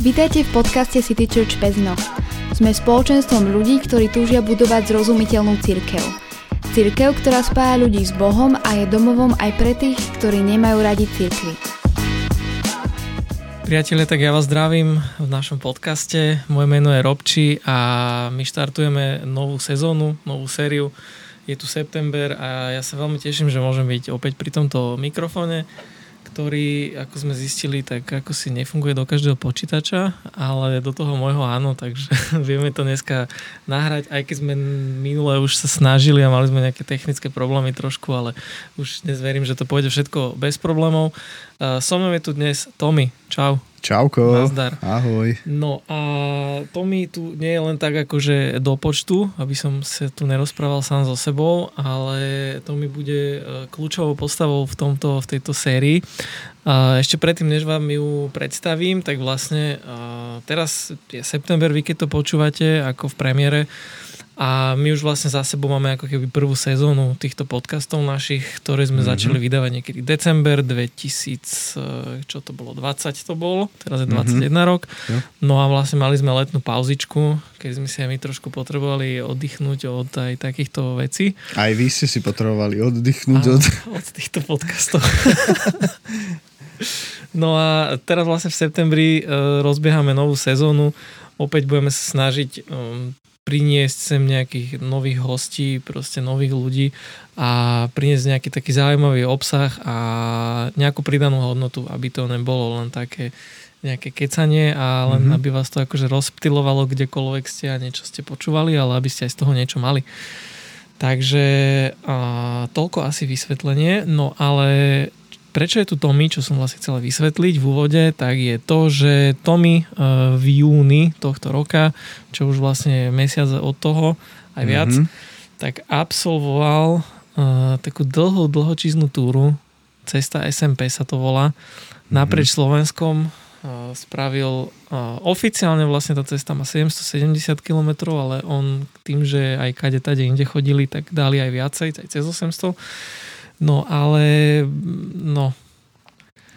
Vítajte v podcaste City Church Pezno. Sme spoločenstvom ľudí, ktorí túžia budovať zrozumiteľnú církev. Církev, ktorá spája ľudí s Bohom a je domovom aj pre tých, ktorí nemajú radi církvy. Priatelia, tak ja vás zdravím v našom podcaste. Moje meno je Robči a my štartujeme novú sezónu, novú sériu. Je tu september a ja sa veľmi teším, že môžem byť opäť pri tomto mikrofóne ktorý, ako sme zistili, tak ako si nefunguje do každého počítača, ale do toho môjho áno, takže vieme to dneska nahrať, aj keď sme minule už sa snažili a mali sme nejaké technické problémy trošku, ale už dnes verím, že to pôjde všetko bez problémov. So mnou je tu dnes Tommy. Čau. Čauko. Nazdar. Ahoj. No a to mi tu nie je len tak akože do počtu, aby som sa tu nerozprával sám so sebou, ale to mi bude e, kľúčovou postavou v, tomto, v tejto sérii. A ešte predtým, než vám ju predstavím, tak vlastne teraz je september, vy keď to počúvate ako v premiére, a my už vlastne za sebou máme ako keby prvú sezónu týchto podcastov našich, ktoré sme mm-hmm. začali vydávať niekedy december 2000, čo to bolo, 20 to bolo, teraz je 21 mm-hmm. rok. Ja. No a vlastne mali sme letnú pauzičku, keď sme si aj my trošku potrebovali oddychnúť od aj takýchto vecí. Aj vy ste si potrebovali oddychnúť od... od týchto podcastov. no a teraz vlastne v septembri uh, rozbiehame novú sezónu. Opäť budeme sa snažiť um, priniesť sem nejakých nových hostí, proste nových ľudí a priniesť nejaký taký zaujímavý obsah a nejakú pridanú hodnotu, aby to nebolo len také nejaké kecanie a len mm-hmm. aby vás to akože rozptilovalo kdekoľvek ste a niečo ste počúvali, ale aby ste aj z toho niečo mali. Takže a, toľko asi vysvetlenie, no ale prečo je tu Tommy, čo som vlastne chcel vysvetliť v úvode, tak je to, že Tommy eh, v júni tohto roka, čo už vlastne mesiac od toho, aj viac, mm-hmm. tak absolvoval uh, takú dlhú, dlhočíznú túru, cesta SMP sa to volá, mm-hmm. naprieč Slovenskom, uh, spravil uh, oficiálne vlastne tá cesta má 770 km, ale on tým, že aj kade tade inde chodili, tak dali aj viacej, aj cez 800 No ale, no.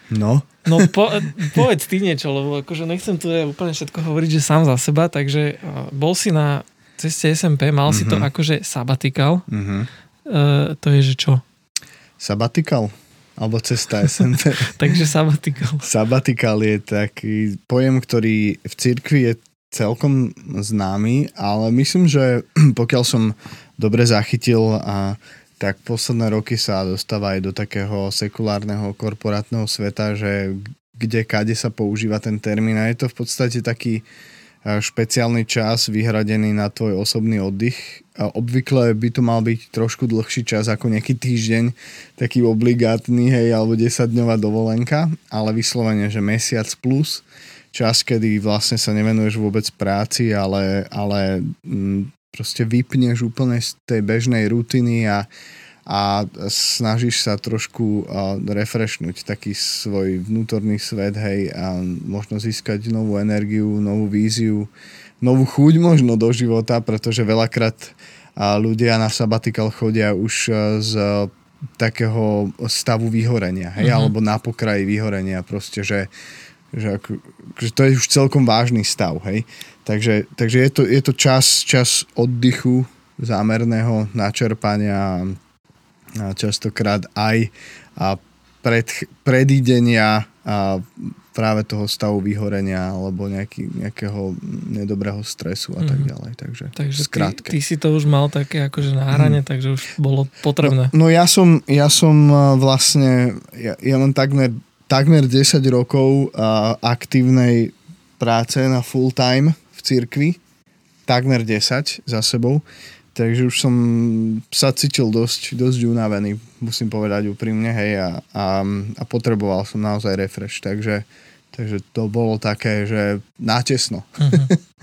No? No po, povedz ty niečo, lebo akože nechcem tu ja úplne všetko hovoriť, že sám za seba, takže uh, bol si na ceste SMP, mal mm-hmm. si to mhm. akože sabatikal. Mm-hmm. Uh, to je, že čo? Sabatikal? Alebo cesta SMP. takže sabatikal. Sabatikal je taký pojem, ktorý v cirkvi je celkom známy, ale myslím, že pokiaľ som dobre zachytil a tak posledné roky sa dostáva aj do takého sekulárneho korporátneho sveta, že kde, kade sa používa ten termín a je to v podstate taký špeciálny čas vyhradený na tvoj osobný oddych. Obvykle by to mal byť trošku dlhší čas ako nejaký týždeň, taký obligátny, hej, alebo 10-dňová dovolenka, ale vyslovene, že mesiac plus čas, kedy vlastne sa nevenuješ vôbec práci, ale, ale proste vypneš úplne z tej bežnej rutiny a, a snažíš sa trošku uh, refreshnúť taký svoj vnútorný svet, hej, a možno získať novú energiu, novú víziu, novú chuť možno do života, pretože veľakrát uh, ľudia na sabatikal chodia už uh, z takého stavu vyhorenia, hej, uh-huh. alebo na pokraji vyhorenia, proste, že, že, ako, že to je už celkom vážny stav, hej. Takže, takže je, to, je to čas, čas oddychu, zámerného načerpania a častokrát aj a pred, predídenia a práve toho stavu vyhorenia alebo nejaký, nejakého nedobrého stresu a tak mhm. ďalej. Takže, takže ty, ty si to už mal také akože na hrane, mm. takže už bolo potrebné. No, no ja som, ja som vlastne, ja, ja mám takmer, takmer 10 rokov a, aktívnej práce na full time cirkvi, takmer 10 za sebou, takže už som sa cítil dosť, dosť unavený, musím povedať úprimne, hej, a, a, a potreboval som naozaj refresh, takže, takže to bolo také, že natesno. Uh-huh.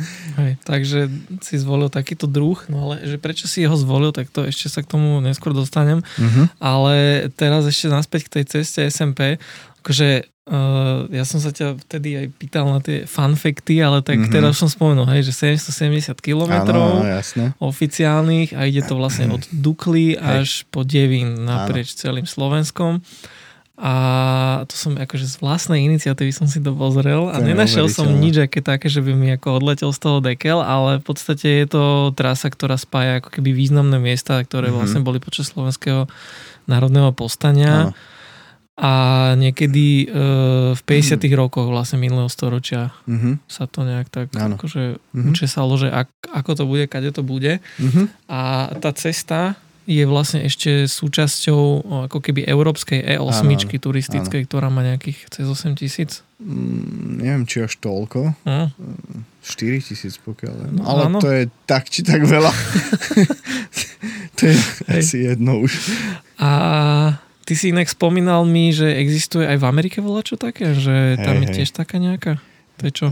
Hej, takže si zvolil takýto druh, no ale že prečo si ho zvolil, tak to ešte sa k tomu neskôr dostanem, uh-huh. ale teraz ešte naspäť k tej ceste SMP, akože Uh, ja som sa ťa vtedy aj pýtal na tie fanfekty, ale tak mm-hmm. teraz som spomenul, hej, že 770 km oficiálnych a ide to vlastne od Dukly až po Devín naprieč ano. celým Slovenskom. a to som akože z vlastnej iniciatívy som si to pozrel a To nenašiel som nič aké také, že by mi ako odletel z toho dekel, ale v podstate je to trasa, ktorá spája ako keby významné miesta, ktoré Mhm. vlastne boli počas slovenského národného povstania. Áno. A niekedy e, v 50 rokoch vlastne minulého storočia Mhm. sa to nejak tak Áno. akože Mhm. učesalo, že ak, ako to bude, kade to bude. Mhm. A tá cesta je vlastne ešte súčasťou ako keby európskej E8 Áno, turistickej, ktorá má nejakých cez 8 tisíc. Mm, neviem, či až toľko. Hm? 4 tisíc pokiaľ. No, Ale áno. to je tak či tak veľa. to je Hej. asi jedno už. A ty si inak spomínal mi, že existuje aj v Amerike čo také, že tam Hej, je hej. tiež taká nejaká. To je čo?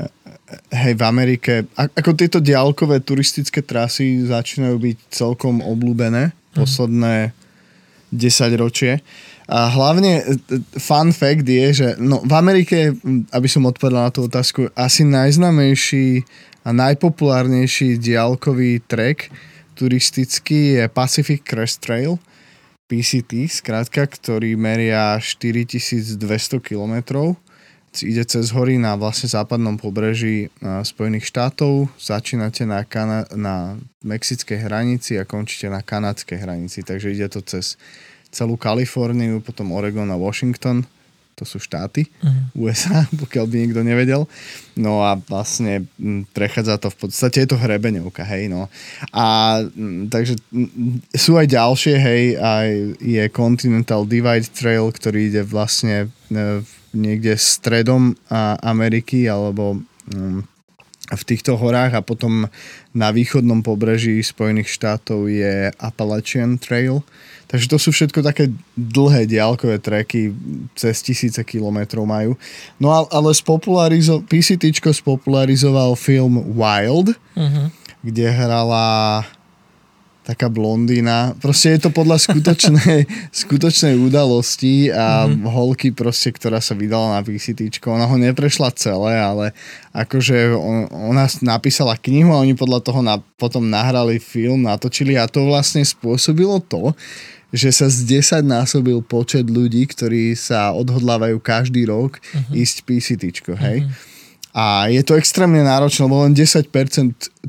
Hej, v Amerike, ako tieto diálkové turistické trasy začínajú byť celkom obľúbené posledné 10 ročie. A hlavne e, e, fun fact je, že no, v Amerike, aby som odpovedal na tú otázku, asi najznamejší a najpopulárnejší diálkový trek turistický je Pacific Crest Trail, PCT, skrátka, ktorý meria 4200 kilometrov. Ide cez hory na vlastne západnom pobreží a, Spojených štátov, začínate na, Kana- na mexickej hranici a končíte na kanadskej hranici, takže ide to cez celú Kaliforniu, potom Oregon a Washington, to sú štáty Mhm. USA, pokiaľ by nikto nevedel. No a vlastne m, prechádza to v podstate, je to hrebeňovka, hej, no. A m, takže m, sú aj ďalšie, hej, aj je Continental Divide Trail, ktorý ide vlastne e, niekde stredom a- Ameriky alebo mm, v týchto horách a potom na východnom pobreží Spojených štátov je Appalachian Trail. Takže to sú všetko také dlhé diálkové treky, cez tisíce kilometrov majú. No ale, spopularizo- PCTčko spopularizoval film Wild, Mhm. kde hrala taká blondína. Proste je to podľa skutočnej, skutočnej udalosti a mm-hmm. holky proste, ktorá sa vydala na PCT. Ona ho neprešla celé, ale akože on, ona napísala knihu a oni podľa toho na, potom nahrali film, natočili a to vlastne spôsobilo to, že sa z 10 násobil počet ľudí, ktorí sa odhodlávajú každý rok uh-huh. ísť PCT, hej? Uh-huh. A je to extrémne náročné, lebo len 10%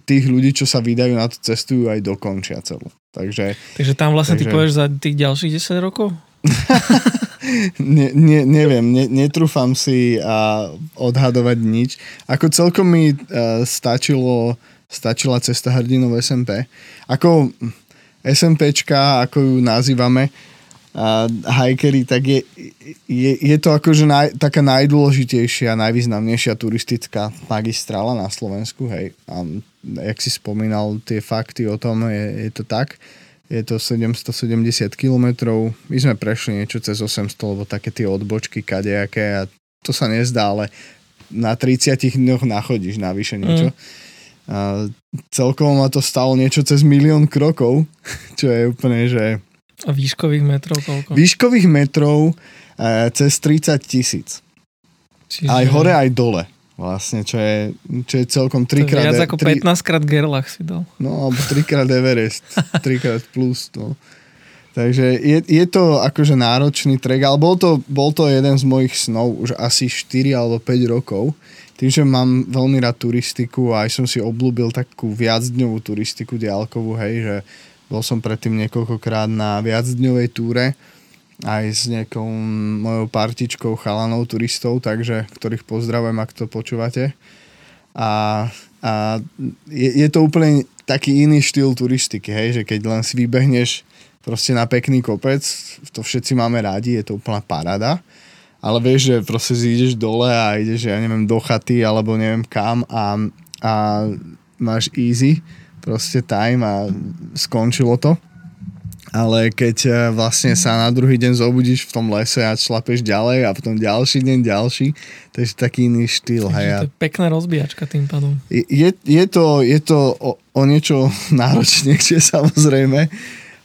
tých ľudí, čo sa vydajú na to, cestujú aj dokončia celú. Takže Takže tam vlastne ty Takže- povieš za tých ďalších 10 rokov? ne, ne, neviem, ne, netrúfam si a odhadovať nič. Ako celkom mi uh, stačilo, stačila cesta hrdinov SMP. Ako SMPčka, ako ju nazývame, a hajkery, tak je, je, je to akože naj, taká najdôležitejšia, najvýznamnejšia turistická magistrála na Slovensku, hej. A jak si spomínal tie fakty o tom, je, je to tak. Je to 770 km. My sme prešli niečo cez 800, lebo také tie odbočky kadejaké a to sa nezdá, ale na 30 dňoch nachodíš navyše niečo. Mm. A celkovo ma to stalo niečo cez milión krokov, čo je úplne, že A výškových metrov koľko? výškových metrov e, cez 30 tisíc. Čiže Aj hore, aj dole. Vlastne, čo je, čo je celkom to je trikrát... viac ako tri- 15 krát Gerlach si dal. No, alebo trikrát Everest. trikrát plus. No. Takže je, je to akože náročný trek, ale bol to, bol to jeden z mojich snov už asi 4 alebo 5 rokov. Tým, že mám veľmi rád turistiku a aj som si oblúbil takú viacdňovú turistiku diálkovú, hej, že bol som predtým niekoľkokrát na viacdňovej túre aj s nejakou mojou partičkou chalanov turistov, takže ktorých pozdravujem, ak to počúvate. A, a je, je to úplne taký iný štýl turistiky, hej, že keď len si vybehneš proste na pekný kopec, to všetci máme rádi, je to úplná parada, ale vieš, že proste zídeš dole a ideš, ja neviem, do chaty alebo neviem kam a, a máš easy proste time a skončilo to. Ale keď eh, vlastne sa na druhý deň zobudíš v tom lese a šlapeš ďalej a potom ďalší deň ďalší, takže taký iný štýl. Hej. Takže a to je pekná rozbíjačka tým pádom. je, je to, je to o, o niečo náročnejšie samozrejme,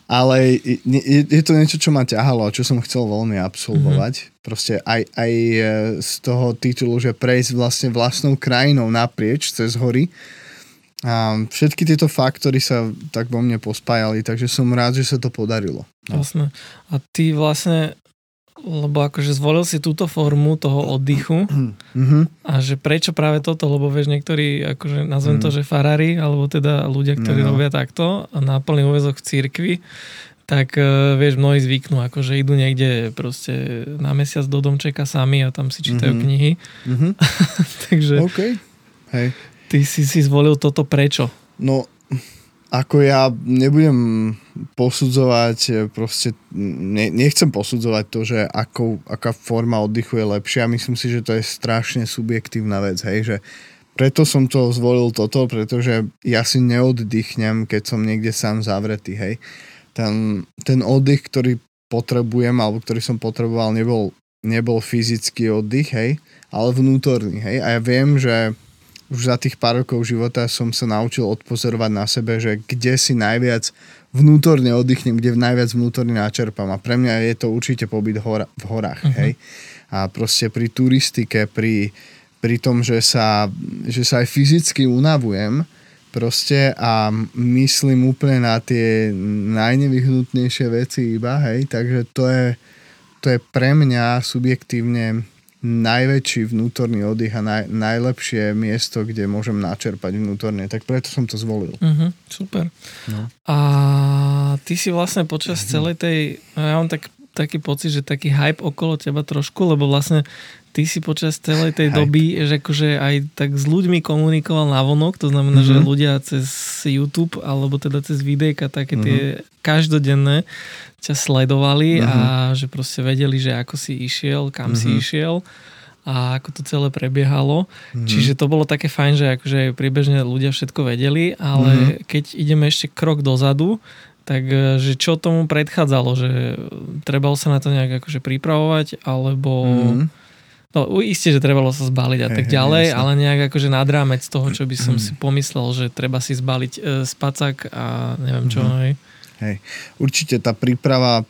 ale je, je, je to niečo, čo ma ťahalo a čo som chcel veľmi absolvovať. Mm-hmm. Proste aj, aj e, z toho titulu, že prejsť vlastne vlastnou krajinou naprieč cez hory. A všetky tieto faktory sa tak vo mne pospájali, takže som rád, že sa to podarilo. No. Jasné. A ty vlastne lebo akože zvolil si túto formu toho oddychu Mhm. a že prečo práve toto, lebo vieš, niektorí, akože nazvem to, Mhm. že farári, alebo teda ľudia, ktorí No, no. robia takto na plný úvezok v cirkvi, tak uh, vieš, mnohí zvyknú, akože idú niekde proste na mesiac do domčeka sami a tam si čítajú Mhm. knihy. Mhm. Takže OK. Hej. Ty si si zvolil toto prečo? No, ako ja nebudem posudzovať, e, proste ne, nechcem posudzovať to, že akou, aká forma oddychu je lepšia. Myslím si, že to je strašne subjektívna vec, hej, že preto som to zvolil toto, pretože ja si neoddychnem, keď som niekde sám zavretý, hej. Ten, ten oddych, ktorý potrebujem, alebo ktorý som potreboval, nebol, nebol fyzický oddych, hej, ale vnútorný, hej. A ja viem, že už za tých pár rokov života som sa naučil odpozorovať na sebe, že kde si najviac vnútorne oddychnem, kde najviac vnútorne načerpám. A pre mňa je to určite pobyt hora, v horách. Uh-huh. Hej? A proste pri turistike, pri, pri tom, že sa, že sa aj fyzicky unavujem, proste a myslím úplne na tie najnevyhnutnejšie veci iba, hej, takže to je, to je pre mňa subjektívne najväčší vnútorný oddych a naj, najlepšie miesto, kde môžem načerpať vnútorne. Tak preto som to zvolil. Mhm, super. No. A ty si vlastne počas celej tej, ja mám tak, taký pocit, že taký hype okolo teba trošku, lebo vlastne ty si počas celej tej Hype. doby, že akože aj tak s ľuďmi komunikoval na vonok, to znamená, že Mhm. ľudia cez YouTube alebo teda cez videjka také Mhm. tie každodenné ťa sledovali Mhm. a že proste vedeli, že ako si išiel, kam si Mhm. išiel a ako to celé prebiehalo. Mhm. Čiže to bolo také fajn, že akože priebežne ľudia všetko vedeli, ale Mhm. keď ideme ešte krok dozadu, tak e, čo tomu predchádzalo, že trebalo sa na to nejak akože pripravovať, alebo Mhm. no isté, že trebalo sa zbaliť a tak ďalej, ale nejak akože nad rámec toho, čo by som Mhm. si pomyslel, že treba si zbaliť e, spacak a neviem čo, Mhm. hej. Hej. Určite tá príprava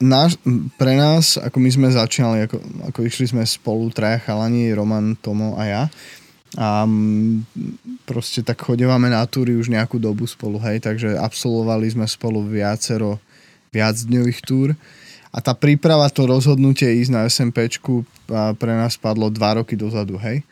náš, pre nás, ako my sme začínali, ako, ako išli sme spolu traja chalani, Roman, Tomo a ja a mm, proste tak chodevame na túry už nejakú dobu spolu, hej, takže absolvovali sme spolu viacero viacdňových túr a tá príprava, to rozhodnutie ísť na SMPčku pre nás padlo dva roky dozadu, hej.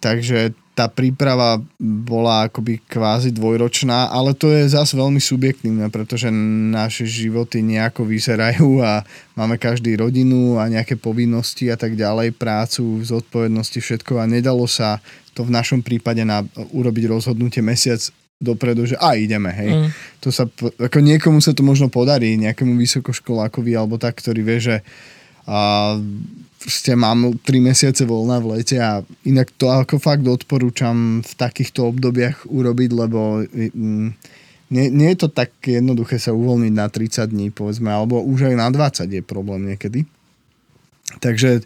Takže tá príprava bola akoby kvázi dvojročná, ale to je zase veľmi subjektívne, pretože naše životy nejako vyzerajú a máme každý rodinu a nejaké povinnosti a tak ďalej, prácu, zodpovednosti, všetko a nedalo sa to v našom prípade na, urobiť rozhodnutie mesiac dopredu, že a ideme, hej. Mm. To sa, ako niekomu sa to možno podarí, nejakému vysokoškolákovi alebo tak, ktorý vie, že a, proste mám 3 mesiace voľna v lete a inak to ako fakt odporúčam v takýchto obdobiach urobiť, lebo mm, nie, nie je to tak jednoduché sa uvoľniť na 30 dní, povedzme, alebo už aj na 20 je problém niekedy. Takže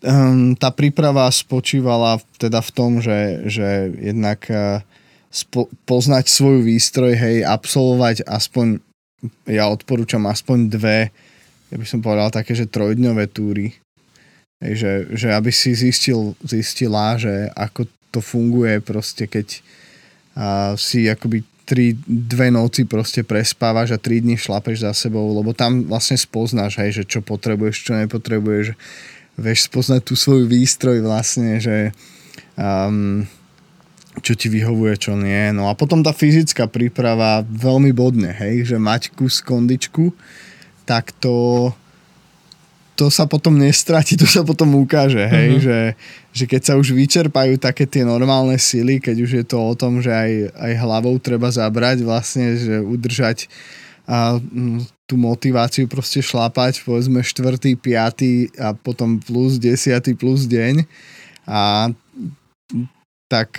um, tá príprava spočívala teda v tom, že, že jednak uh, spo, poznať svoj výstroj, hej, absolvovať aspoň, ja odporúčam aspoň dve, ja by som povedal také, že trojdňové túry. Hej, že, že aby si zistil, zistila, že ako to funguje proste, keď a, si akoby tri, dve noci proste prespávaš a tri dni šlapeš za sebou, lebo tam vlastne spoznáš, hej, že čo potrebuješ, čo nepotrebuješ, vieš spoznať tú svoju výstroj vlastne, že um, čo ti vyhovuje, čo nie. No a potom tá fyzická príprava veľmi bodne, hej, že mať kus kondičku, tak to to sa potom nestratí, to sa potom ukáže, hej, Mhm. že, že keď sa už vyčerpajú také tie normálne sily, keď už je to o tom, že aj, aj hlavou treba zabrať vlastne, že udržať a, tú motiváciu proste šlapať, povedzme štvrtý, piatý a potom plus desiatý plus deň a tak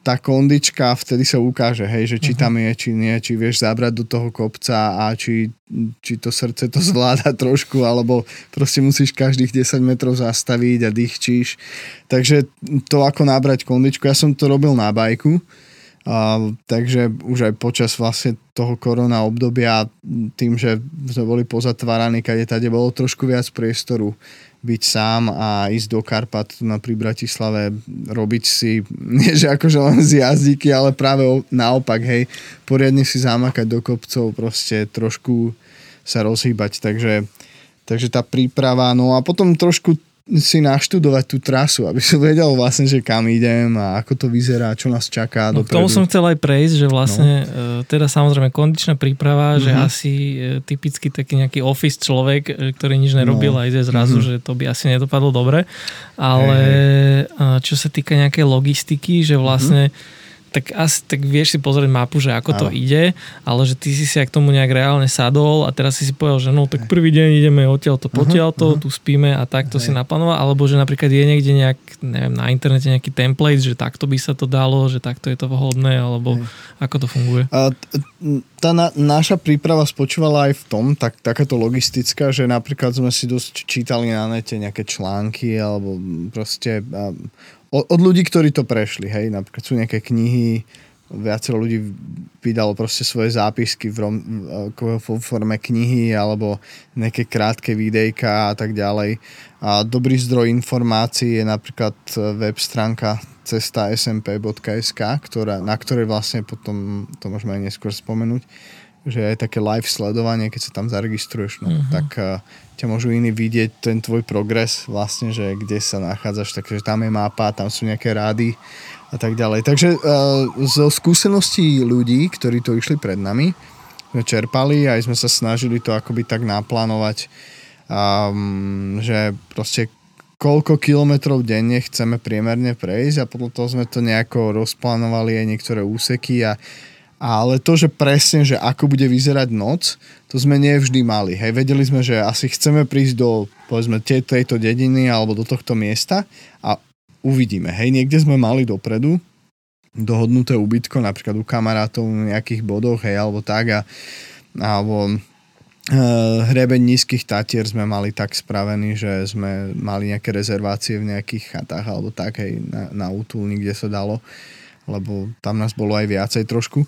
tá kondička vtedy sa ukáže, hej, že či tam je, či nie, či vieš zabrať do toho kopca a či, či to srdce to zvláda trošku, alebo proste musíš každých 10 metrov zastaviť a dýchčíš. Takže to ako nabrať kondičku, ja som to robil na bajku, a, takže už aj počas vlastne toho korona obdobia tým, že sme boli pozatváraní, kade tade bolo trošku viac priestoru byť sám a ísť do Karpat na pri Bratislave, robiť si, nie že akože len z jazdíky, ale práve naopak, hej, poriadne si zamakať do kopcov, proste trošku sa rozhýbať, takže takže tá príprava, no a potom trošku si naštudovať tú trasu, aby som vedel vlastne, že kam idem a ako to vyzerá, čo nás čaká. No, k tomu som chcel aj prejsť, že vlastne no. E, teda samozrejme kondičná príprava, mm-hmm. že mhm. asi e, typicky taký nejaký office človek, e, ktorý nič nerobil no. a ide zrazu, mm-hmm. že to by asi nedopadlo dobre, ale hey. čo sa týka nejakej logistiky, že vlastne mm-hmm tak asi tak vieš si pozrieť mapu, že ako to ide, ale že ty si si k tomu nejak reálne sadol a teraz si si povedal, že no tak prvý deň ideme odtiaľ to potiaľ to, uh-huh. tu spíme a takto uh-huh. si naplánoval, alebo že napríklad je niekde nejak, neviem, na internete nejaký template, že takto by sa to dalo, že takto je to vhodné, alebo uh-huh. ako to funguje? A tá na, naša príprava spočívala aj v tom, tak, takáto logistická, že napríklad sme si dosť čítali na nete nejaké články alebo proste od, ľudí, ktorí to prešli, hej, napríklad sú nejaké knihy, viacero ľudí vydalo proste svoje zápisky v, rom, v forme knihy alebo nejaké krátke videjka a tak ďalej. A dobrý zdroj informácií je napríklad web stránka cesta smp.sk, ktorá, na ktorej vlastne potom, to môžeme aj neskôr spomenúť, že je také live sledovanie, keď sa tam zaregistruješ, no, uh-huh. tak uh, ťa môžu iní vidieť ten tvoj progres vlastne, že kde sa nachádzaš, takže tam je mapa, tam sú nejaké rády a tak ďalej. Takže uh, zo skúseností ľudí, ktorí to išli pred nami, sme čerpali a aj sme sa snažili to akoby tak naplánovať, um, že proste koľko kilometrov denne chceme priemerne prejsť a podľa toho sme to nejako rozplánovali aj niektoré úseky a ale to, že presne, že ako bude vyzerať noc, to sme nevždy mali. Hej, vedeli sme, že asi chceme prísť do, povedzme, tejto dediny alebo do tohto miesta a uvidíme. Hej, niekde sme mali dopredu dohodnuté ubytko, napríklad u kamarátov v nejakých bodoch, hej, alebo tak a alebo Uh, hrebeň nízkych tatier sme mali tak spravený, že sme mali nejaké rezervácie v nejakých chatách alebo tak, hej, na, na útulni, kde sa dalo, lebo tam nás bolo aj viacej trošku.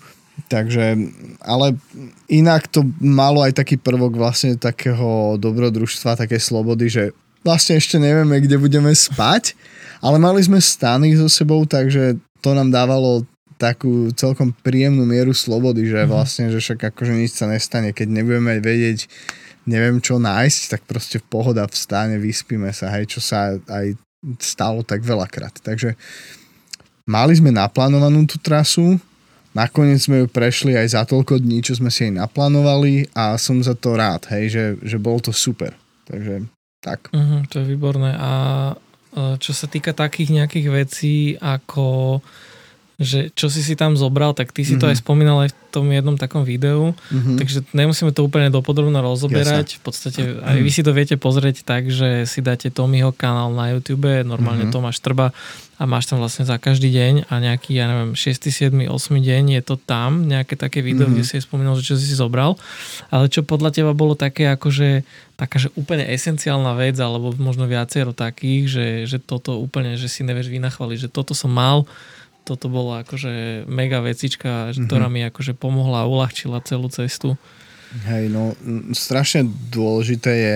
Takže, ale inak to malo aj taký prvok vlastne takého dobrodružstva, také slobody, že vlastne ešte nevieme, kde budeme spať, ale mali sme stany so sebou, takže to nám dávalo takú celkom príjemnú mieru slobody, že mhm. vlastne, že však akože nič sa nestane, keď nebudeme vedieť, neviem čo nájsť, tak proste v pohoda v stáne vyspíme sa, hej, čo sa aj stalo tak veľakrát. Takže mali sme naplánovanú tú trasu, Nakoniec sme ju prešli aj za toľko dní, čo sme si aj naplánovali a som za to rád, hej, že, že bolo to super. Takže tak. Uh-huh, to je výborné. A e, čo sa týka takých nejakých vecí, ako že čo si si tam zobral, tak ty si uh-huh. to mhm. aj spomínal aj v tom jednom takom videu, uh-huh. takže nemusíme to úplne dopodrobne rozoberať. Jasne. V podstate aj vy si to viete pozrieť tak, že si dáte Tommyho kanál na YouTube, normálne uh-huh. Tomáš Trba a máš tam vlastne za každý deň a nejaký, ja neviem, 6., 7., 8. deň je to tam, nejaké také video, mm-hmm. kde si spomínal, že čo si si zobral, ale čo podľa teba bolo také akože taká, že úplne esenciálna vec, alebo možno viacero takých, že, že toto úplne, že si nevieš vynachvaliť, že toto som mal, toto bola akože mega vecička, mm-hmm. ktorá mi akože pomohla a uľahčila celú cestu. Hej, no strašne dôležité je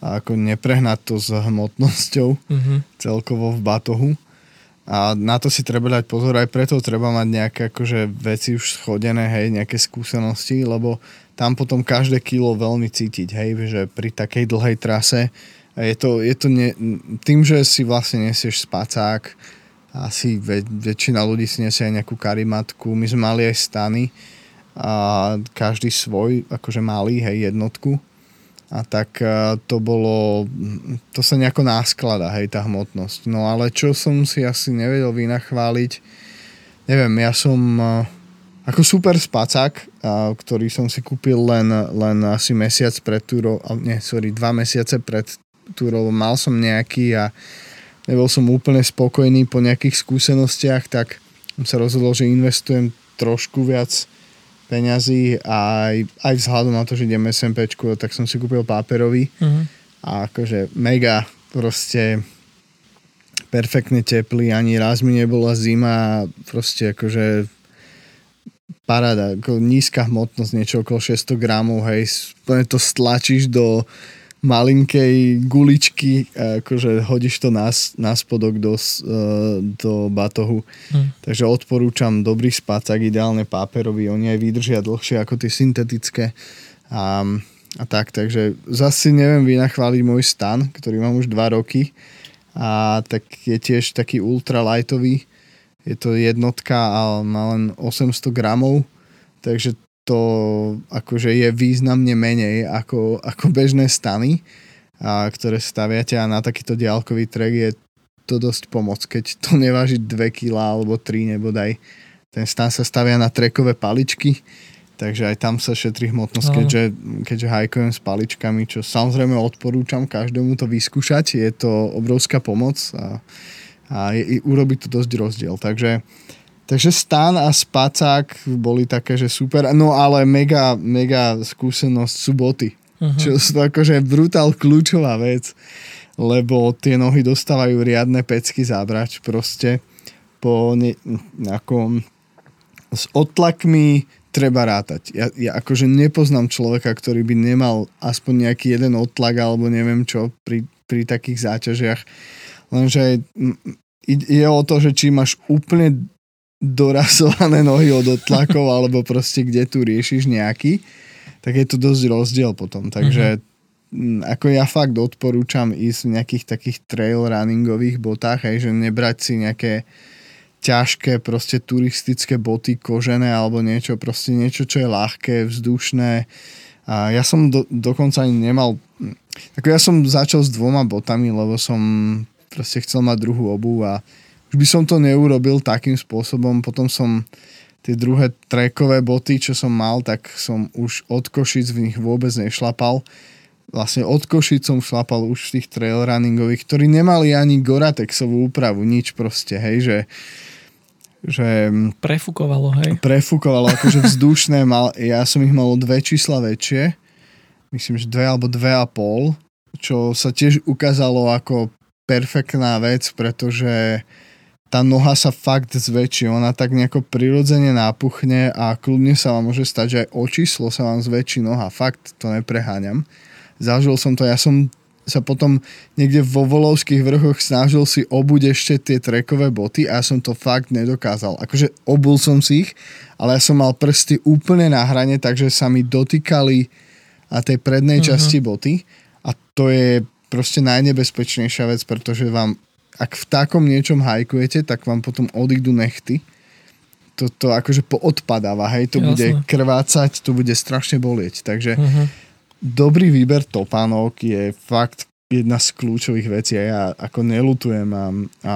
ako neprehnať to s hmotnosťou mm-hmm. celkovo v batohu a na to si treba dať pozor, aj preto treba mať nejaké akože veci už schodené, hej, nejaké skúsenosti, lebo tam potom každé kilo veľmi cítiť, hej, že pri takej dlhej trase je to, je to ne, tým, že si vlastne nesieš spacák, asi väč, väčšina ľudí si nesie aj nejakú karimatku, my sme mali aj stany a každý svoj, akože malý, hej, jednotku a tak e, to bolo, to sa nejako násklada, hej, tá hmotnosť. No ale čo som si asi nevedel vynachváliť, neviem, ja som e, ako super spacák, e, ktorý som si kúpil len, len asi mesiac pred túrou, nie, sorry, dva mesiace pred túrou, mal som nejaký a nebol som úplne spokojný po nejakých skúsenostiach, tak som sa rozhodol, že investujem trošku viac peňazí a aj, aj vzhľadom na to, že idem SMP, tak som si kúpil páperový uh-huh. a akože mega proste perfektne teplý, ani raz mi nebola zima, proste akože paráda, ako nízka hmotnosť, niečo okolo 600 gramov, hej, to stlačíš do malinkej guličky, akože hodíš to na, na spodok do, uh, do batohu. Hm. Takže odporúčam dobrý spacák, ideálne páperový, oni aj vydržia dlhšie ako tie syntetické. A, a tak, takže zase neviem vynachváliť môj stan, ktorý mám už 2 roky a tak je tiež taký ultralightový. Je to jednotka a má len 800 gramov, takže to akože je významne menej ako, ako bežné stany, a, ktoré staviate a na takýto diálkový trek je to dosť pomoc, keď to neváži 2 kg alebo 3 nebodaj. Ten stan sa stavia na trekové paličky, Takže aj tam sa šetrí hmotnosť, keďže, keďže hajkujem s paličkami, čo samozrejme odporúčam každému to vyskúšať. Je to obrovská pomoc a, a je, urobí to dosť rozdiel. Takže, takže stan a spacák boli také, že super. No ale mega, mega skúsenosť sú boty. Uh-huh. Čo sú akože brutál kľúčová vec, lebo tie nohy dostávajú riadne pecky zábrať proste po ne, ako, s odtlakmi treba rátať. Ja, ja akože nepoznám človeka, ktorý by nemal aspoň nejaký jeden odtlak alebo neviem čo pri, pri takých záťažiach. Lenže je o to, že či máš úplne dorazované nohy od odtlakov alebo proste kde tu riešiš nejaký, tak je to dosť rozdiel potom. Takže uh-huh. ako ja fakt odporúčam ísť v nejakých takých trail runningových botách, aj že nebrať si nejaké ťažké proste turistické boty kožené alebo niečo, proste niečo, čo je ľahké, vzdušné. A ja som do, dokonca ani nemal... Ako ja som začal s dvoma botami, lebo som proste chcel mať druhú obu a už by som to neurobil takým spôsobom. Potom som tie druhé trekové boty, čo som mal, tak som už od Košic v nich vôbec nešlapal. Vlastne od Košic som šlapal už v tých trailrunningových, ktorí nemali ani Goratexovú úpravu, nič proste, hej, že že... Prefúkovalo, hej? Prefúkovalo, akože vzdušné. Mal, ja som ich mal o dve čísla väčšie. Myslím, že dve alebo dve a pol. Čo sa tiež ukázalo ako perfektná vec, pretože tá noha sa fakt zväčší. Ona tak nejako prirodzene nápuchne a kľudne sa vám môže stať, že aj o číslo sa vám zväčší noha. Fakt, to nepreháňam. Zažil som to, ja som sa potom niekde vo Volovských vrchoch snažil si obuť ešte tie trekové boty a ja som to fakt nedokázal. Akože obul som si ich, ale ja som mal prsty úplne na hrane, takže sa mi dotýkali a tej prednej uh-huh. časti boty a to je proste najnebezpečnejšia vec, pretože vám, ak v takom niečom hajkujete, tak vám potom odídu nechty. To, to akože poodpadáva, hej, to Jasne. bude krvácať, to bude strašne bolieť. Takže uh-huh dobrý výber topánok je fakt jedna z kľúčových vecí a ja ako nelutujem a, a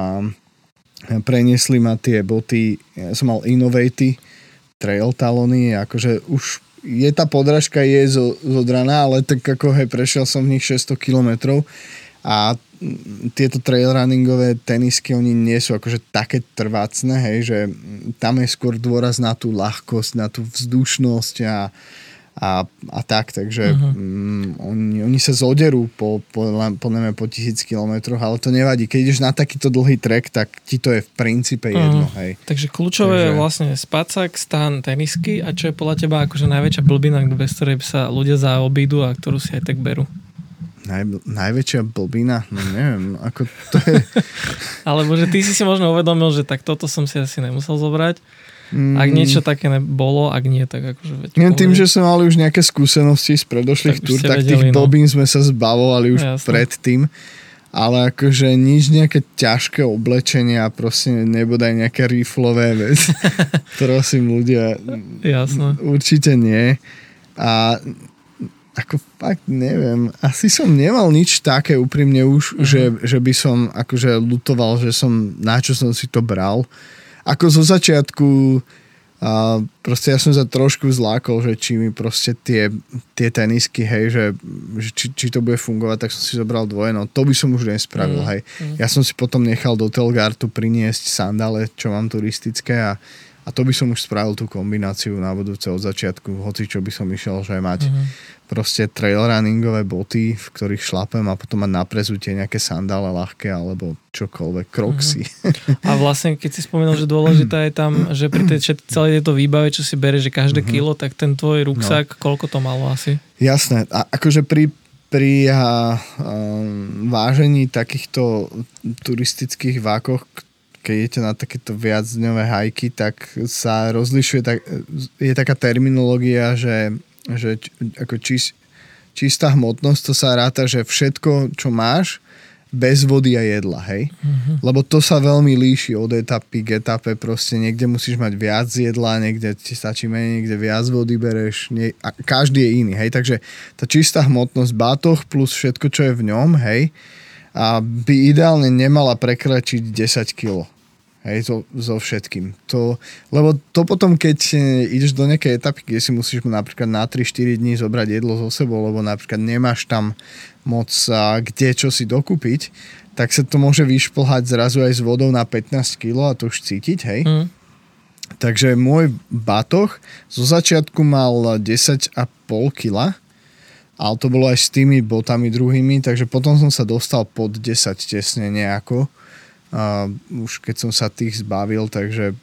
preniesli ma tie boty, ja som mal Innovate trail talony, akože už je tá podražka je zo, zodraná, ale tak ako hej, prešiel som v nich 600 kilometrov a tieto trailrunningové tenisky, oni nie sú akože také trvácne, hej, že tam je skôr dôraz na tú ľahkosť, na tú vzdušnosť a, a, a tak, takže uh-huh. oni, oni sa zoderú po, po, po, neviem, po tisíc kilometroch, ale to nevadí. Keď ideš na takýto dlhý trek, tak ti to je v princípe uh-huh. jedno. Hej. Takže kľúčové takže... je vlastne spacák, stan, tenisky a čo je podľa teba akože najväčšia blbina, bez ktorej sa ľudia zaobídu a ktorú si aj tak berú? Naj, najväčšia blbina? No neviem, ako to je... Alebo že ty si si možno uvedomil, že tak toto som si asi nemusel zobrať Mm. Ak niečo také nebolo, ak nie, tak akože... Veď Len tým, že sme mali už nejaké skúsenosti z predošlých tak túr, tak vedeli, tých no. sme sa zbavovali už Jasne. predtým. Ale akože nič nejaké ťažké oblečenie a proste nebodaj nejaké riflové vec. Prosím ľudia. Jasne. Určite nie. A ako fakt neviem, asi som nemal nič také úprimne už, uh-huh. že, že by som akože lutoval, že som, na čo som si to bral ako zo začiatku a proste ja som sa trošku zlákol, že či mi proste tie, tie tenisky, hej, že, že či, či to bude fungovať, tak som si zobral dvoje, no to by som už nespravil, mm, hej. Mm. Ja som si potom nechal do Telgartu priniesť sandále, čo mám turistické a a to by som už spravil tú kombináciu na budúce od začiatku, hoci čo by som išiel, že mať mm-hmm. Proste trailrunningové boty, v ktorých šlapem a potom mať na prezutie nejaké sandále ľahké alebo čokoľvek, kroxy. Mm-hmm. A vlastne, keď si spomenul, že dôležité je tam, že pri tej celej tejto výbave, čo si bere, že každé mm-hmm. kilo, tak ten tvoj ruksak, no. koľko to malo asi? Jasné. A akože pri pri a, a, vážení takýchto turistických vákoch, keď idete na takéto viacdňové hajky, tak sa rozlišuje, tak, je taká terminológia, že, že ako či, čistá hmotnosť, to sa ráta, že všetko, čo máš, bez vody a jedla, hej? Mm-hmm. Lebo to sa veľmi líši od etapy k etape, proste niekde musíš mať viac jedla, niekde ti stačí menej, niekde viac vody bereš, nie, a každý je iný, hej? Takže tá čistá hmotnosť, bátoch plus všetko, čo je v ňom, hej, a by ideálne nemala prekračiť 10 kg. Hej, to, so všetkým. To, lebo to potom, keď e, ideš do nejakej etapy, kde si musíš napríklad na 3-4 dní zobrať jedlo so sebou, lebo napríklad nemáš tam moc a, kde čo si dokúpiť, tak sa to môže vyšplhať zrazu aj s vodou na 15 kg a to už cítiť, hej. Mm. Takže môj batoh zo začiatku mal 10,5 kg, ale to bolo aj s tými botami druhými, takže potom som sa dostal pod 10 tesne nejako a už keď som sa tých zbavil, takže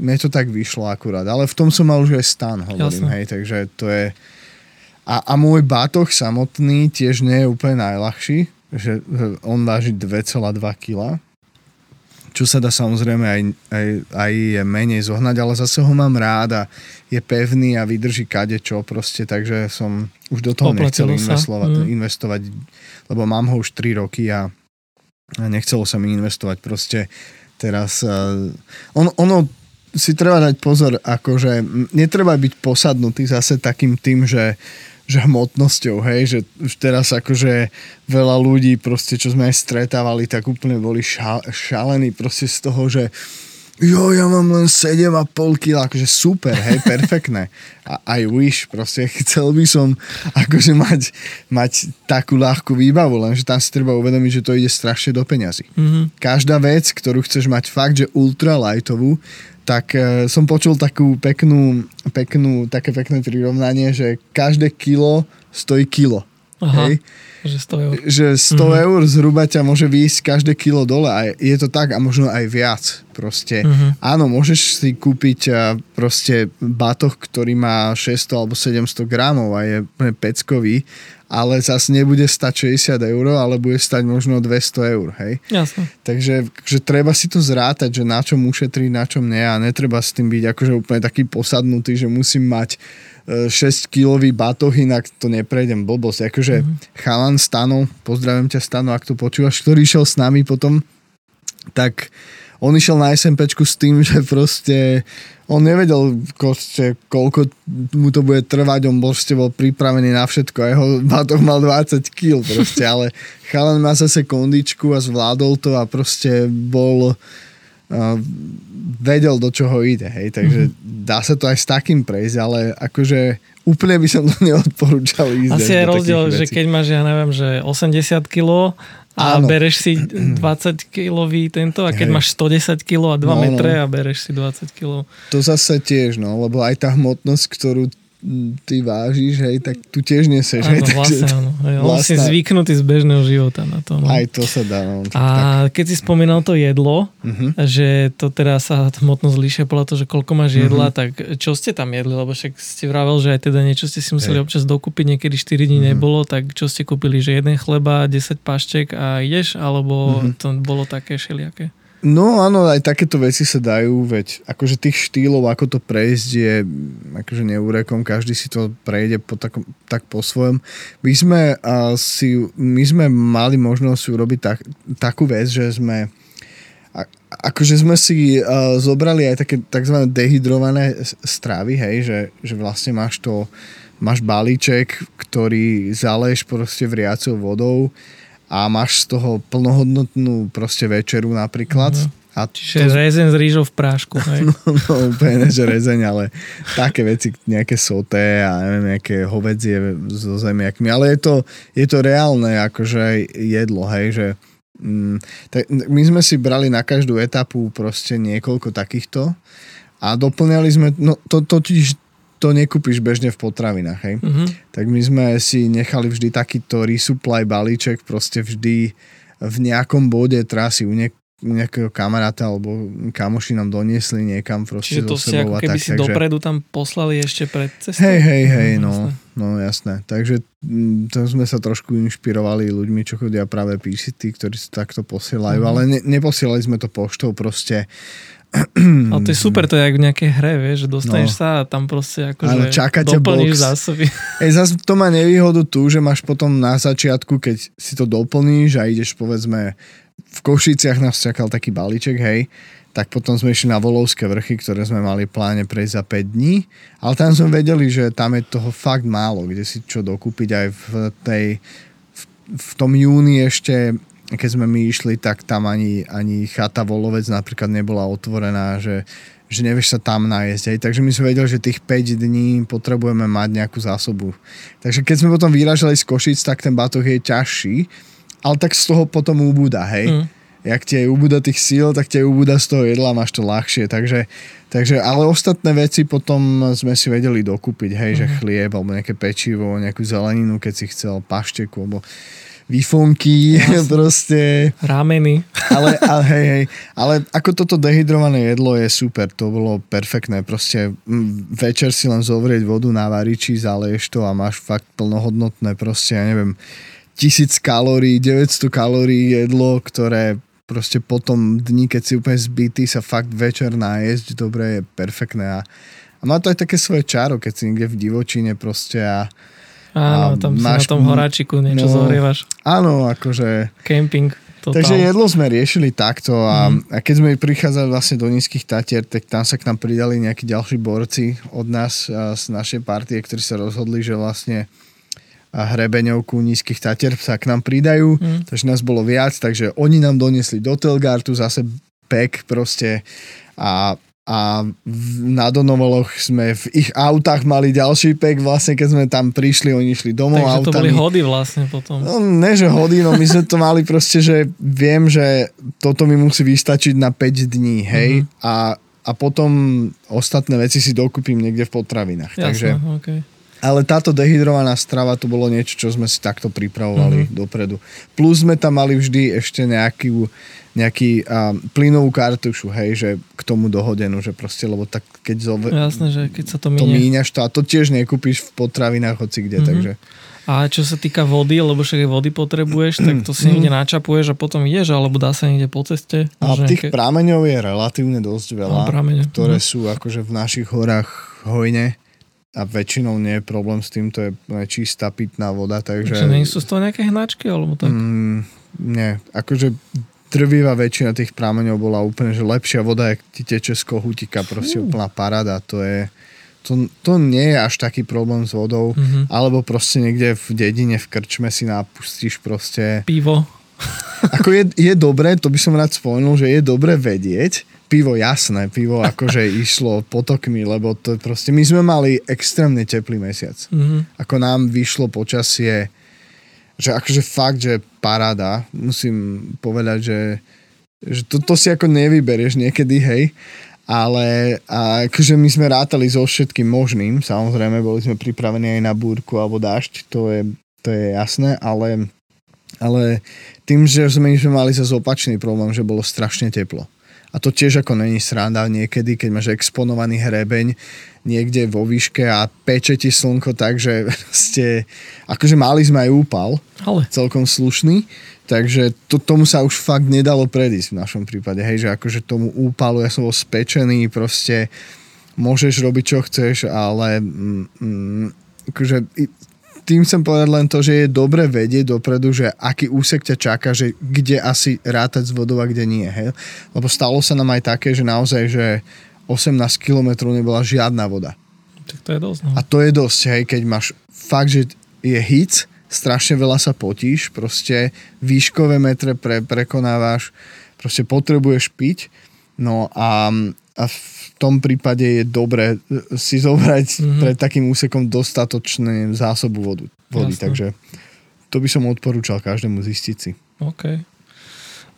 mne to tak vyšlo akurát. Ale v tom som mal už aj stan, hovorím, Jasne. hej, takže to je... A, a môj bátoch samotný tiež nie je úplne najľahší, že on váži 2,2 kg, čo sa dá samozrejme aj, aj, aj menej zohnať, ale zase ho mám rád a je pevný a vydrží kade čo proste, takže som už do toho Oplatilo nechcel investovať, mm. investovať, lebo mám ho už 3 roky a nechcelo sa mi investovať proste teraz. Ono, ono si treba dať pozor, akože netreba byť posadnutý zase takým tým, že že hmotnosťou, hej, že teraz akože veľa ľudí proste, čo sme aj stretávali, tak úplne boli šalení proste z toho, že jo, ja mám len 7,5 kg, akože super, hej, perfektné. A I wish, proste chcel by som akože mať, mať takú ľahkú výbavu, lenže tam si treba uvedomiť, že to ide strašne do peňazí. Mm-hmm. Každá vec, ktorú chceš mať fakt, že ultralightovú, tak e, som počul takú peknú, peknú, také pekné prirovnanie, že každé kilo stojí kilo. Aha. Hej? Že 100 eur. Že 100 mm-hmm. eur zhruba ťa môže výjsť každé kilo dole a je to tak a možno aj viac. Proste. Mm-hmm. Áno, môžeš si kúpiť proste batoh, ktorý má 600 alebo 700 gramov a je peckový, ale zase nebude stať 60 eur, ale bude stať možno 200 eur, hej? Jasne. Takže že treba si to zrátať, že na čom ušetriť, na čom nie a netreba s tým byť akože úplne taký posadnutý, že musím mať 6-kilový batoh, inak to neprejdem blbosť. Akože mm-hmm. chalan Stano, pozdravím ťa Stano, ak to počúvaš, ktorý išiel s nami potom, tak on išiel na SMPčku s tým, že proste on nevedel, proste, koľko mu to bude trvať, on bol, bol pripravený na všetko a jeho batoh mal 20 kg proste, ale chalan má zase kondičku a zvládol to a proste bol uh, vedel, do čoho ide, hej, takže mm-hmm. dá sa to aj s takým prejsť, ale akože úplne by som to neodporúčal ísť. Asi je rozdiel, že keď máš, ja neviem, že 80 kg a Áno. bereš si 20 kilový tento a keď hej. máš 110 kg a 2 no, metre no. a bereš si 20 kg. To zase tiež, no, lebo aj tá hmotnosť, ktorú ty vážiš, hej, tak tu tiež neseš. Áno, hej, vlastne, áno. Hej, vlastná... si zvyknutý z bežného života na to. No. Aj to sa dá. No, a tak. keď si spomínal to jedlo, uh-huh. že to teraz sa hmotnosť líšia podľa toho, že koľko máš jedla, uh-huh. tak čo ste tam jedli? Lebo však ste vravel, že aj teda niečo ste si museli hej. občas dokúpiť, niekedy 4 dní uh-huh. nebolo, tak čo ste kúpili? Že jeden chleba, 10 paštek a ideš? Alebo uh-huh. to bolo také šeliaké? No áno, aj takéto veci sa dajú, veď akože tých štýlov, ako to prejsť je akože neúrekom, každý si to prejde po takom, tak po svojom. My sme, uh, si, my sme mali možnosť urobiť tak, takú vec, že sme a, akože sme si uh, zobrali aj také tzv. dehydrované stravy, hej, že, že vlastne máš to, máš balíček, ktorý zaleješ proste vriacou vodou, a máš z toho plnohodnotnú proste večeru napríklad. Mm-hmm. A Čiže to... rezeň s rýžou v prášku, hej? No, no úplne že rezeň, ale také veci, nejaké soté a neviem, nejaké hovedzie so zemiakmi, ale je to, je to reálne akože jedlo, hej, že mm, tak my sme si brali na každú etapu proste niekoľko takýchto a doplňali sme, no to totiž to nekúpiš bežne v potravinách, hej. Mm-hmm. Tak my sme si nechali vždy takýto resupply balíček, proste vždy v nejakom bode trasy u, niek- nejakého kamaráta alebo kamoši nám doniesli niekam proste Čiže to so si ako keby tak, si dopredu tam poslali ešte pred cestou? Hej, hej, hej, No, no, jasné. no jasné. Takže mm, to sme sa trošku inšpirovali ľuďmi, čo chodia práve PCT, ktorí si takto posielajú, Mhm. ale ne, neposielali sme to poštou proste. Ale to je super, to je jak v nejakej hre, vieš, že dostaneš No. sa a tam proste Áno, akože čaká doplníš box. zásoby. Ej, zase to má nevýhodu tu, že máš potom na začiatku, keď si to doplníš a ideš povedzme v Košiciach nás čakal taký balíček, hej, tak potom sme išli na Volovské vrchy, ktoré sme mali pláne prejsť za 5 dní, ale tam sme vedeli, že tam je toho fakt málo, kde si čo dokúpiť aj v tej v, v tom júni ešte keď sme my išli, tak tam ani, ani chata Volovec napríklad nebola otvorená, že, že nevieš sa tam nájsť. Hej. Takže my sme vedeli, že tých 5 dní potrebujeme mať nejakú zásobu. Takže keď sme potom vyražali z Košic, tak ten batoh je ťažší, ale tak z toho potom ubúda, hej. Mm. Jak ti aj ubúda tých síl, tak ti aj ubúda z toho jedla, máš to ľahšie. Takže, takže, ale ostatné veci potom sme si vedeli dokúpiť, hej, že chlieb, alebo nejaké pečivo, nejakú zeleninu, keď si chcel, pašteku, alebo výfonky, proste. Rámeny. Ale, ale, hej, hej, ale ako toto dehydrované jedlo je super, to bolo perfektné, proste večer si len zovrieť vodu na variči, zaleješ to a máš fakt plnohodnotné, proste, ja neviem, tisíc kalórií, 900 kalórií jedlo, ktoré proste po tom dni, keď si úplne zbytý, sa fakt večer nájsť, dobre, je perfektné a, a má to aj také svoje čaro, keď si niekde v divočine proste a Áno, tam si máš- na tom horáčiku niečo no. zohrievaš. áno, akože Camping. Totál. Takže jedlo sme riešili takto a, mm. a keď sme prichádzali vlastne do nízkych tatier, tak tam sa k nám pridali nejakí ďalší borci od nás z našej partie, ktorí sa rozhodli, že vlastne a hrebeňovku nízkych tatier sa k nám pridajú, Mm. takže nás bolo viac, takže oni nám doniesli do Telgartu zase pek proste a, a na Donovoloch sme v ich autách mali ďalší pek, vlastne keď sme tam prišli, oni išli domov Takže to autami. boli hody vlastne potom. No, ne, že hodinu, my sme to mali proste, že viem, že toto mi musí vystačiť na 5 dní, hej, Mhm. a, a potom ostatné veci si dokúpim niekde v potravinách. Takže, Jasné, okay. ale táto dehydrovaná strava to bolo niečo, čo sme si takto pripravovali Mhm. dopredu. Plus sme tam mali vždy ešte nejaký, nejaký um, plynovú kartušu, hej, že k tomu dohodenú, že proste, lebo tak keď zove, Jasné, že keď sa to to minie. míňaš to a to tiež nekúpiš v potravinách hoci kde, Mhm. takže A čo sa týka vody, lebo však vody potrebuješ, tak to si niekde načapuješ a potom ideš, alebo dá sa niekde po ceste. A tých nejaké- prameňov je relatívne dosť veľa, ktoré Mhm. sú akože v našich horách hojne a väčšinou nie je problém s tým, to je čistá pitná voda, takže... Takže nie sú z toho nejaké hnačky, alebo tak? Mm, nie, akože drvivá väčšina tých prameňov bola úplne, že lepšia voda, jak ti teče z kohutika, proste Fú. úplná parada, to je... To, to nie je až taký problém s vodou, Mhm. alebo proste niekde v dedine, v krčme si napustíš proste Pivo. ako je, je dobré, to by som rád spomenul, že je dobré vedieť, pivo jasné, pivo akože išlo potokmi, lebo to proste, my sme mali extrémne teplý mesiac. Mhm. Ako nám vyšlo počasie, že akože fakt, že paráda, musím povedať, že, že to, to si ako nevyberieš niekedy, hej, ale a akože my sme rátali so všetkým možným, samozrejme, boli sme pripravení aj na búrku alebo dážď, to je, to je jasné, ale, ale tým, že sme, sme mali zase opačný problém, že bolo strašne teplo. A to tiež ako není sranda niekedy, keď máš exponovaný hrebeň niekde vo výške a peče ti slnko tak, že ste, akože mali sme aj úpal, Ale. celkom slušný, takže to, tomu sa už fakt nedalo predísť v našom prípade, hej, že akože tomu úpalu, ja som bol spečený, proste môžeš robiť čo chceš, ale mm, mm, akože tým chcem povedať len to, že je dobre vedieť dopredu, že aký úsek ťa čaká, že kde asi rátať s vodou a kde nie, hej. Lebo stalo sa nám aj také, že naozaj, že 18 kilometrov nebola žiadna voda. Tak to je dosť. No. A to je dosť, hej, keď máš fakt, že je hic, strašne veľa sa potíš, proste výškové metre pre, prekonávaš, proste potrebuješ piť, no a, a v tom prípade je dobré e, si zobrať Mhm. mm-hmm. pred takým úsekom dostatočné zásobu vodu, vody, Jasné. takže to by som odporúčal každému zistiť si. OK.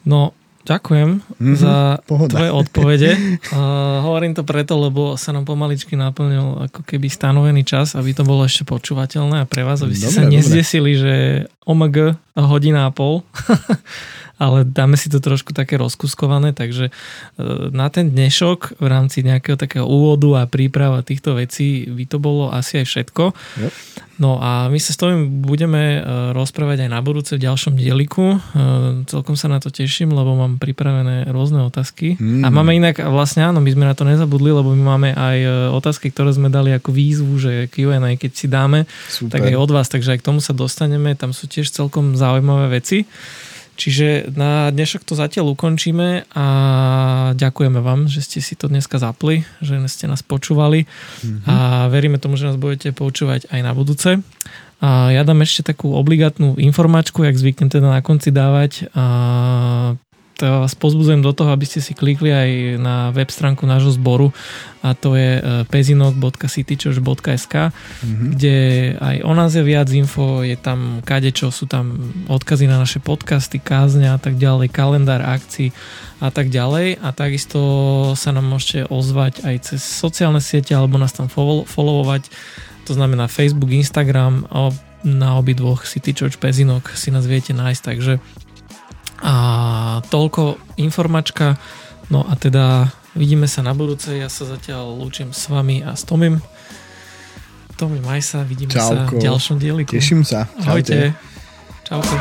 No, ďakujem mm-hmm, za pohoda. tvoje odpovede. Uh, hovorím to preto, lebo sa nám pomaličky naplnil ako keby stanovený čas, aby to bolo ešte počúvateľné a pre vás, aby ste dobre, sa nezdesili, dobre. že OMG hodina a pol. ale dáme si to trošku také rozkuskované, takže e, na ten dnešok v rámci nejakého takého úvodu a príprava týchto vecí by to bolo asi aj všetko. Yep. No a my sa s tým budeme e, rozprávať aj na budúce v ďalšom dieliku. E, celkom sa na to teším, lebo mám pripravené rôzne otázky. Mm. A máme inak, vlastne áno, my sme na to nezabudli, lebo my máme aj otázky, ktoré sme dali ako výzvu, že Q&A, keď si dáme, Super. tak aj od vás, takže aj k tomu sa dostaneme. Tam sú tiež celkom zaujímavé veci. Čiže na dnešok to zatiaľ ukončíme a ďakujeme vám, že ste si to dneska zapli, že ste nás počúvali mm-hmm. a veríme tomu, že nás budete počúvať aj na budúce. A ja dám ešte takú obligátnu informačku, jak zvyknem teda na konci dávať. A to vás pozbudzujem do toho, aby ste si klikli aj na web stránku nášho zboru a to je e, pezinok.citychurch.sk mm-hmm. kde aj o nás je viac info, je tam kadečo, sú tam odkazy na naše podcasty, kázne a tak ďalej, kalendár akcií a tak ďalej a takisto sa nám môžete ozvať aj cez sociálne siete alebo nás tam followovať, to znamená Facebook, Instagram na obidvoch City Church Pezinok si nás viete nájsť, takže a toľko informačka. No a teda vidíme sa na budúce. Ja sa zatiaľ lúčim s vami a s Tomim. Tomi, maj sa, vidíme Čauko. sa v ďalšom dieliku. Teším sa. Ahojte. Čauko.